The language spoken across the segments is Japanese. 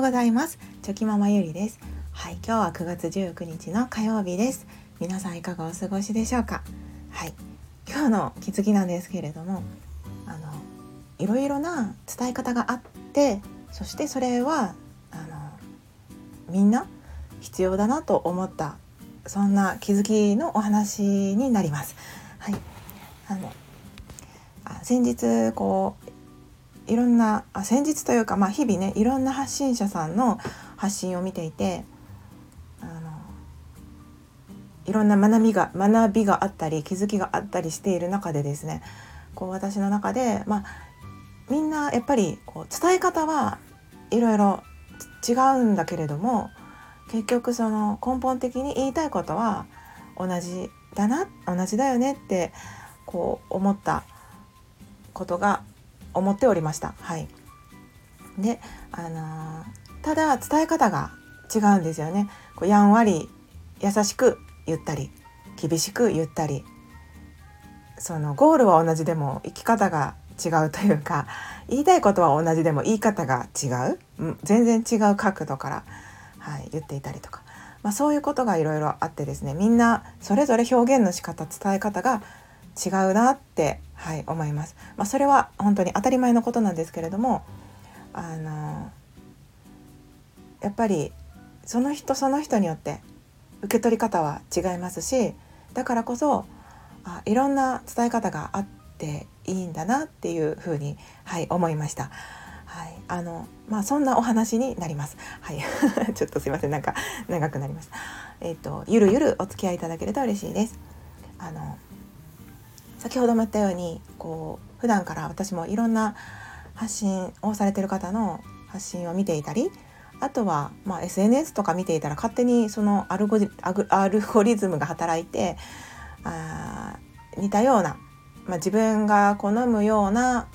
うございます。チョキママゆりです。はい今日は9月19日の火曜日です。皆さんいかがお過ごしでしょうか？はい今日の気づきなんですけれどもあのいろいろな伝え方があってそしてそれはあのみんな必要だなと思ったそんな気づきのお話になります。はいあのあ先日こういろんなあ先日というか、まあ、日々ねいろんな発信者さんの発信を見ていてあのいろんな学びが学びがあったり気づきがあったりしている中でですねこう私の中で、まあ、みんなやっぱりこう伝え方はいろいろ違うんだけれども結局その根本的に言いたいことは同じだな同じだよねってこう思ったことが思っておりました。はい、で、あのー、ただ伝え方が違うんですよね。こうやんわり優しく言ったり厳しく言ったりそのゴールは同じでも生き方が違うというか言いたいことは同じでも言い方が違う全然違う角度から、はい、言っていたりとか、まあ、そういうことがいろいろあってですねみんなそれぞれ表現の仕方伝え方が違うなって、はい、思います。まあ、それは本当に当たり前のことなんですけれどもあのやっぱりその人その人によって受け取り方は違いますしだからこそあいろんな伝え方があっていいんだなっていうふうに、はい、思いました。はい、あのまあそんなお話になります。はい、ちょっとすいませんなんか長くなりました。えっ、ー、とゆるゆるお付き合いいただけると嬉しいです。あの先ほども言ったようにこう普段から私もいろんな発信をされてる方の発信を見ていたりあとは、まあ、SNS とか見ていたら勝手にそのアルゴリズムが働いてあ似たような、まあ、自分が好むような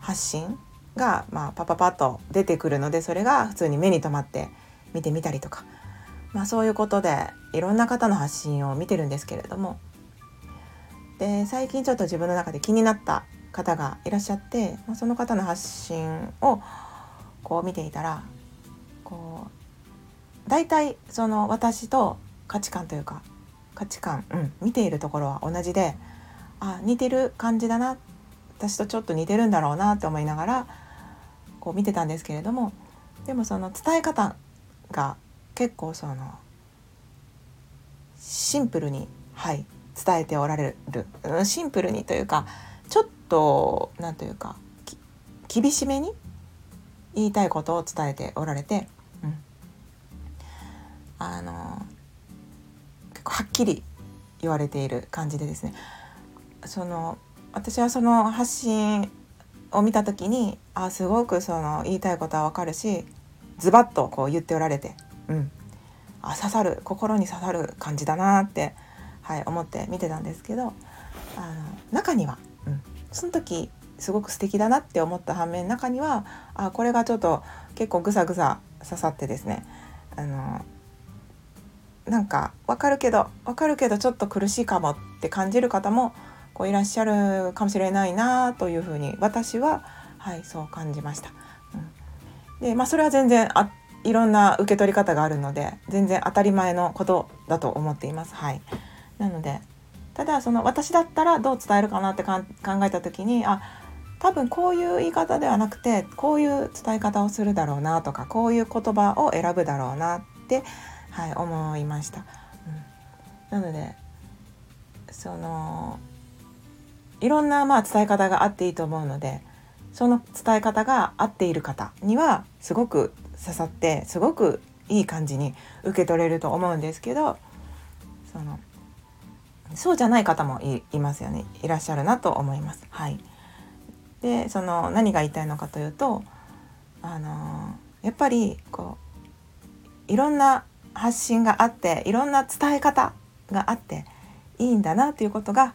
発信が、まあ、パパパッと出てくるのでそれが普通に目に留まって見てみたりとか、まあ、そういうことでいろんな方の発信を見てるんですけれどもで最近ちょっと自分の中で気になった方がいらっしゃって、まあ、その方の発信をこう見ていたらこう大体その私と価値観というか価値観、うん、見ているところは同じであ似てる感じだな私とちょっと似てるんだろうなって思いながらこう見てたんですけれどもでもその伝え方が結構そのシンプルにはい伝えておられる、シンプルにというかちょっと何というか厳しめに言いたいことを伝えておられて、うん、あの結構はっきり言われている感じでですね。その私はその発信を見た時にあすごくその言いたいことはわかるしズバッとこう言っておられて、うん、あ刺さる心に刺さる感じだなってはい、思って見てたんですけどあの中には、うん、その時すごく素敵だなって思った反面中にはあこれがちょっと結構ぐさぐさ刺さってですねあのなんか分かるけど分かるけどちょっと苦しいかもって感じる方もこういらっしゃるかもしれないなというふうに私は、はい、そう感じました。うん、でまあそれは全然あいろんな受け取り方があるので全然当たり前のことだと思っています。はいなのでただその私だったらどう伝えるかなって考えた時にあ多分こういう言い方ではなくてこういう伝え方をするだろうなとかこういう言葉を選ぶだろうなって、はい、思いました。うん、なのでそのいろんなまあ伝え方があっていいと思うのでその伝え方が合っている方にはすごく刺さってすごくいい感じに受け取れると思うんですけどそのそうじゃない方もいますよねいらっしゃるなと思います。はい、でその何が言いたいのかというとあのやっぱりこういろんな発信があっていろんな伝え方があっていいんだなということが、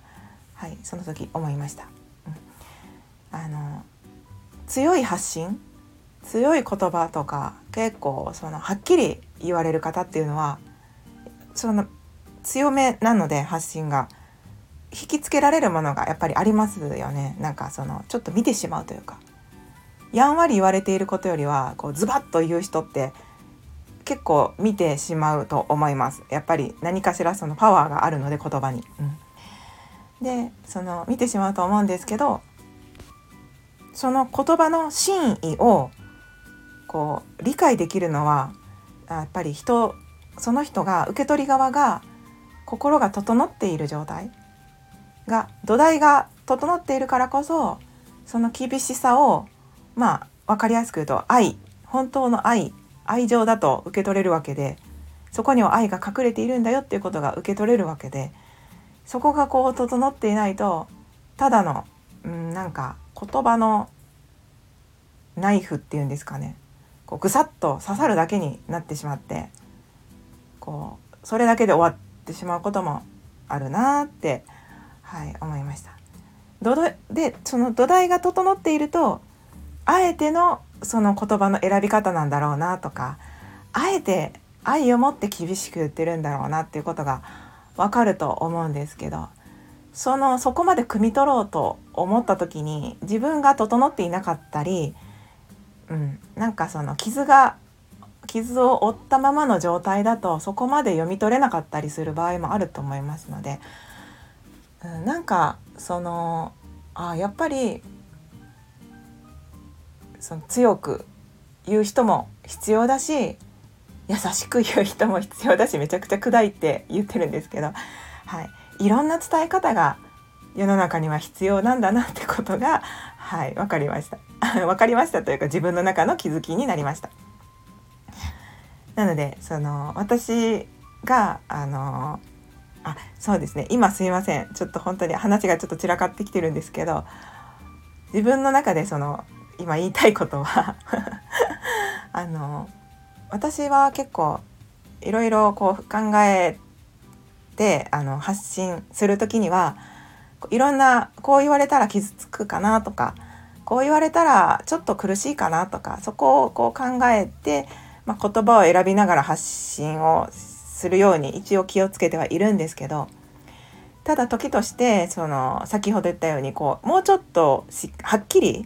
はい、その時思いました。うん、あの強い発信強い言葉とか結構そのはっきり言われる方っていうのはその強めなので発信が引きつけられるものがやっぱりありますよね。なんかそのちょっと見てしまうというか。やんわり言われていることよりはこうズバッと言う人って結構見てしまうと思います。やっぱり何かしらそのパワーがあるので言葉に。うん、でその見てしまうと思うんですけどその言葉の真意をこう理解できるのはやっぱり人その人が受け取り側が心が整っている状態。が土台が整っているからこそその厳しさをまあ分かりやすく言うと愛。本当の愛。愛情だと受け取れるわけでそこには愛が隠れているんだよっていうことが受け取れるわけでそこがこう整っていないとただの、うん、なんか言葉のナイフっていうんですかね。こうぐさっと刺さるだけになってしまってこうそれだけで終わってしまうこともあるなって、はい、思いました。土でその土台が整っているとあえてのその言葉の選び方なんだろうなとかあえて愛を持って厳しく言ってるんだろうなっていうことがわかると思うんですけどそのそこまで汲み取ろうと思った時に自分が整っていなかったり、うん、なんかその傷が傷を負ったままの状態だとそこまで読み取れなかったりする場合もあると思いますので、うん、なんかそのあやっぱりその強く言う人も必要だし優しく言う人も必要だしめちゃくちゃ砕いて言ってるんですけど、はい、いろんな伝え方が世の中には必要なんだなってことが、はい、分かりました。分かりましたというか自分の中の気づきになりました。なのでその私があのあそうですね。今すいません。ちょっと本当に話がちょっと散らかってきてるんですけど自分の中でその今言いたいことは あの私は結構いろいろこう考えてあの発信する時にはいろんなこう言われたら傷つくかなとかこう言われたらちょっと苦しいかなとかそこをこう考えて、まあ、言葉を選びながら発信をするように一応気をつけてはいるんですけどただ時としてその先ほど言ったようにこうもうちょっとはっきり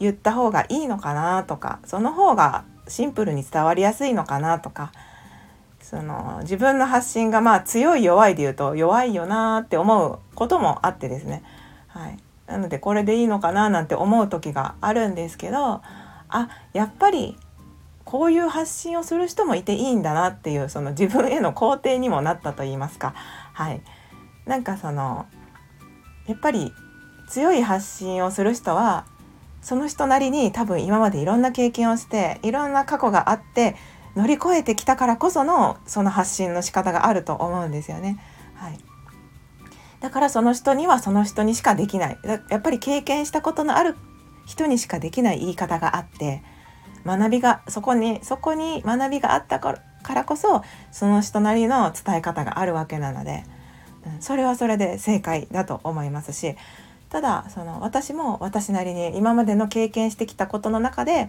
言った方がいいのかなとかその方がシンプルに伝わりやすいのかなとかその自分の発信がまあ強い弱いで言うと弱いよなって思うこともあってですね、はい、なのでこれでいいのかななんて思う時があるんですけどあやっぱりこういう発信をする人もいていいんだなっていうその自分への肯定にもなったと言いますか。はい。なんかそのやっぱり強い発信をする人はその人なりに多分今までいろんな経験をしていろんな過去があって乗り越えてきたからこそのその発信の仕方があると思うんですよね。はい、だからその人にはその人にしかできない。やっぱり経験したことのある人にしかできない言い方があって学びがそこにそこに学びがあったからこそその人なりの伝え方があるわけなので、うん、それはそれで正解だと思いますしただその私も私なりに今までの経験してきたことの中で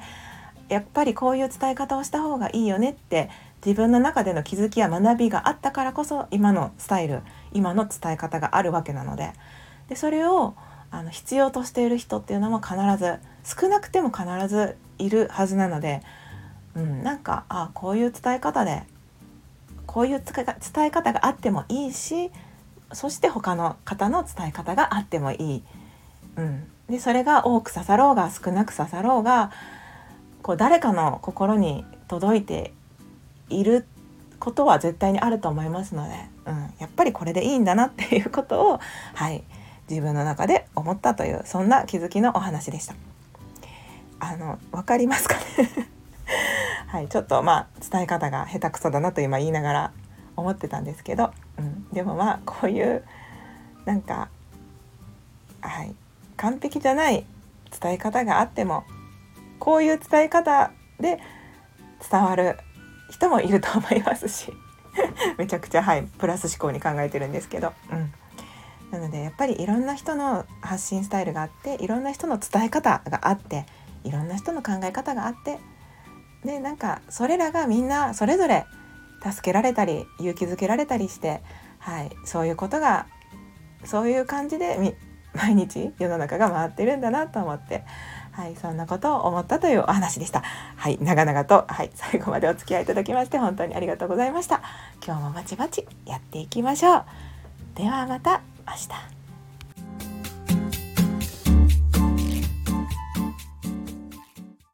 やっぱりこういう伝え方をした方がいいよねって自分の中での気づきや学びがあったからこそ今のスタイル今の伝え方があるわけなのででそれをあの必要としている人っていうのも必ず少なくても必ずいるはずなので、うん、なんかあこういう伝え方でこういう伝え方があってもいいしそして他の方の伝え方があってもいい、うん、でそれが多く刺さろうが少なく刺さろうがこう誰かの心に届いていることは絶対にあると思いますので、うん、やっぱりこれでいいんだなっていうことを、はい、自分の中で思ったというそんな気づきのお話でした。あの分かりますかね？はい、ちょっとまあ伝え方が下手くそだなと今言いながら思ってたんですけど、うん、でもまあこういうなんかはい完璧じゃない伝え方があってもこういう伝え方で伝わる人もいると思いますし。めちゃくちゃはいプラス思考に考えてるんですけど、うん、なのでやっぱりいろんな人の発信スタイルがあっていろんな人の伝え方があっていろんな人の考え方があってでなんかそれらがみんなそれぞれ助けられたり勇気づけられたりして、はい、そういうことがそういう感じで毎日世の中が回ってるんだなと思って、はいそんなことを思ったというお話でした。はい長々とはい最後までお付き合いいただきまして本当にありがとうございました。今日もバチバチやっていきましょう。ではまた明日。